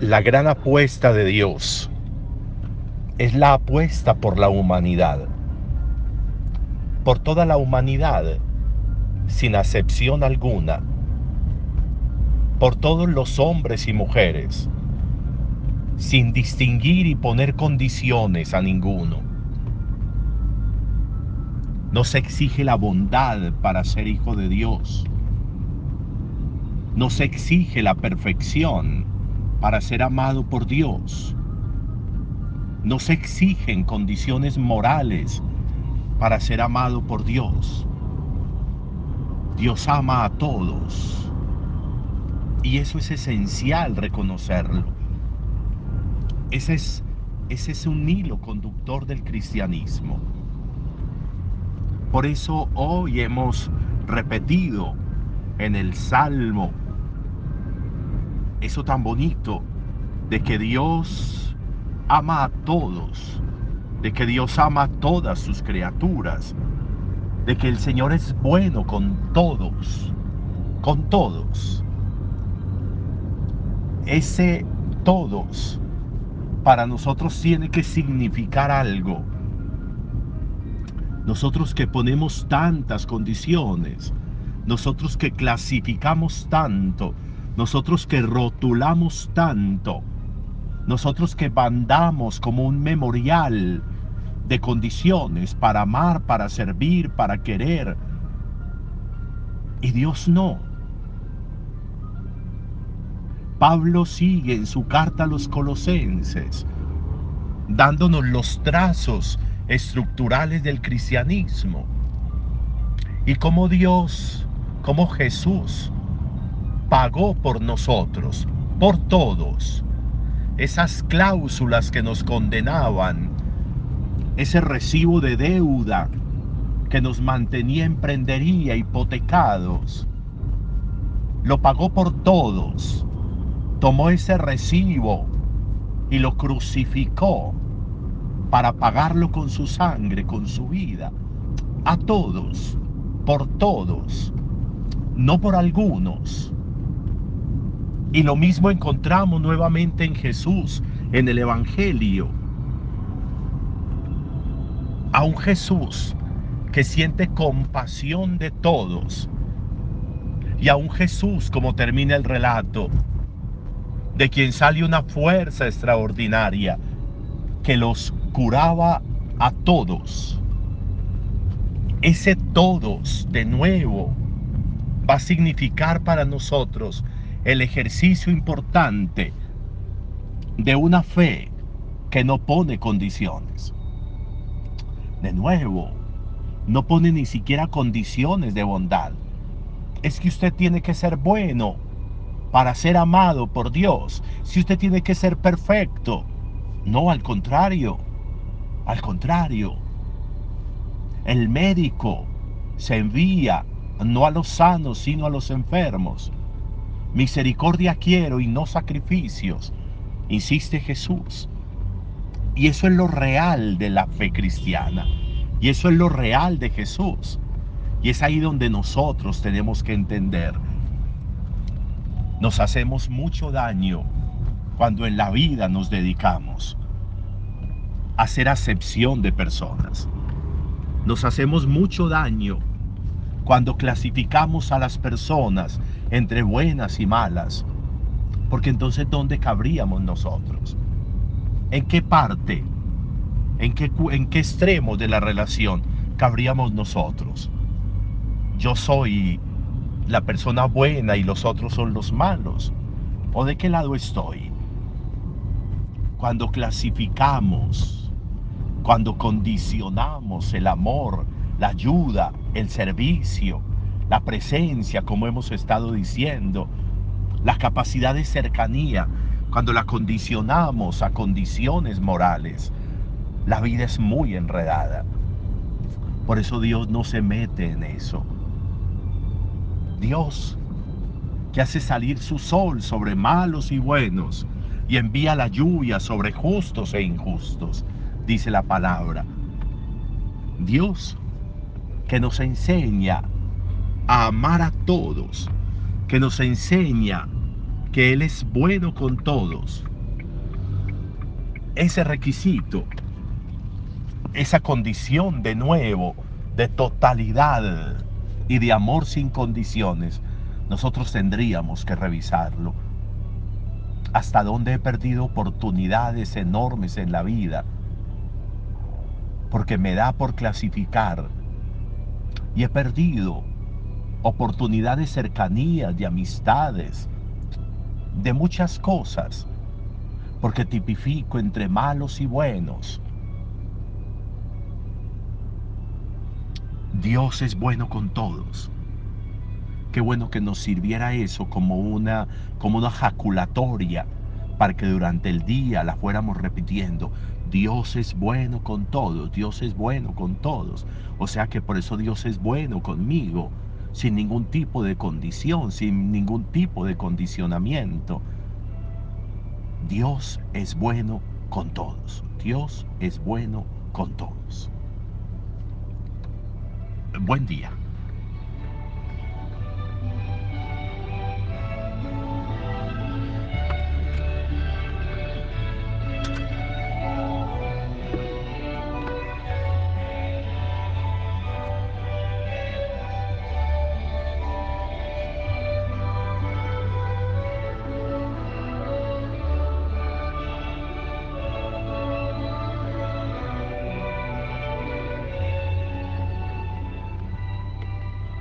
la gran apuesta de Dios es la apuesta por la humanidad, por toda la humanidad, sin acepción alguna, por todos los hombres y mujeres, sin distinguir y poner condiciones a ninguno. No se exige la bondad para ser hijo de Dios. No se exige la perfección para ser amado por Dios. No se exigen condiciones morales para ser amado por Dios. Dios ama a todos. Y eso es esencial reconocerlo. Ese es, ese es un hilo conductor del cristianismo. Por eso hoy hemos repetido en el Salmo eso tan bonito de que Dios ama a todos, de que Dios ama a todas sus criaturas, de que el Señor es bueno con todos, con todos. Ese todos para nosotros tiene que significar algo. Nosotros que ponemos tantas condiciones, nosotros que clasificamos tanto, nosotros que rotulamos tanto, nosotros que bandamos como un memorial de condiciones para amar, para servir, para querer. Y Dios no. Pablo sigue en su carta a los colosenses, dándonos los trazos estructurales del cristianismo. Y como Dios, como Jesús, pagó por nosotros, por todos. Esas cláusulas que nos condenaban, ese recibo de deuda que nos mantenía en prendería, hipotecados, lo pagó por todos. Tomó ese recibo y lo crucificó para pagarlo con su sangre, con su vida. A todos, por todos, no por algunos. Y lo mismo encontramos nuevamente en Jesús, en el Evangelio. A un Jesús que siente compasión de todos. Y a un Jesús, como termina el relato, de quien sale una fuerza extraordinaria que los curaba a todos. Ese todos de nuevo va a significar para nosotros el ejercicio importante de una fe que no pone condiciones. De nuevo, no pone ni siquiera condiciones de bondad. Es que usted tiene que ser bueno para ser amado por Dios. Si usted tiene que ser perfecto. No, al contrario. Al contrario. El médico se envía no a los sanos, sino a los enfermos. Misericordia quiero y no sacrificios, insiste Jesús. Y eso es lo real de la fe cristiana. Y eso es lo real de Jesús. Y es ahí donde nosotros tenemos que entender. Nos hacemos mucho daño cuando en la vida nos dedicamos a hacer acepción de personas. Nos hacemos mucho daño cuando clasificamos a las personas entre buenas y malas. Porque entonces, ¿dónde cabríamos nosotros? ¿En qué parte? ¿En qué, en qué extremo de la relación cabríamos nosotros? Yo soy la persona buena y los otros son los malos. ¿O de qué lado estoy? Cuando clasificamos, cuando condicionamos el amor, la ayuda, el servicio, la presencia, como hemos estado diciendo, la capacidad de cercanía, cuando la condicionamos a condiciones morales, la vida es muy enredada. Por eso Dios no se mete en eso. Dios, que hace salir su sol sobre malos y buenos y envía la lluvia sobre justos e injustos, dice la palabra. Dios que nos enseña a amar a todos, que nos enseña que Él es bueno con todos, ese requisito, esa condición de nuevo, de totalidad y de amor sin condiciones, nosotros tendríamos que revisarlo. Hasta dónde he perdido oportunidades enormes en la vida, porque me da por clasificar y he perdido oportunidades de cercanía, de amistades, de muchas cosas, porque tipifico entre malos y buenos. Dios es bueno con todos. Qué bueno que nos sirviera eso como una, como una jaculatoria para que durante el día la fuéramos repitiendo. Dios es bueno con todos, Dios es bueno con todos. O sea que por eso Dios es bueno conmigo, sin ningún tipo de condición, sin ningún tipo de condicionamiento. Dios es bueno con todos. Dios es bueno con todos. Buen día.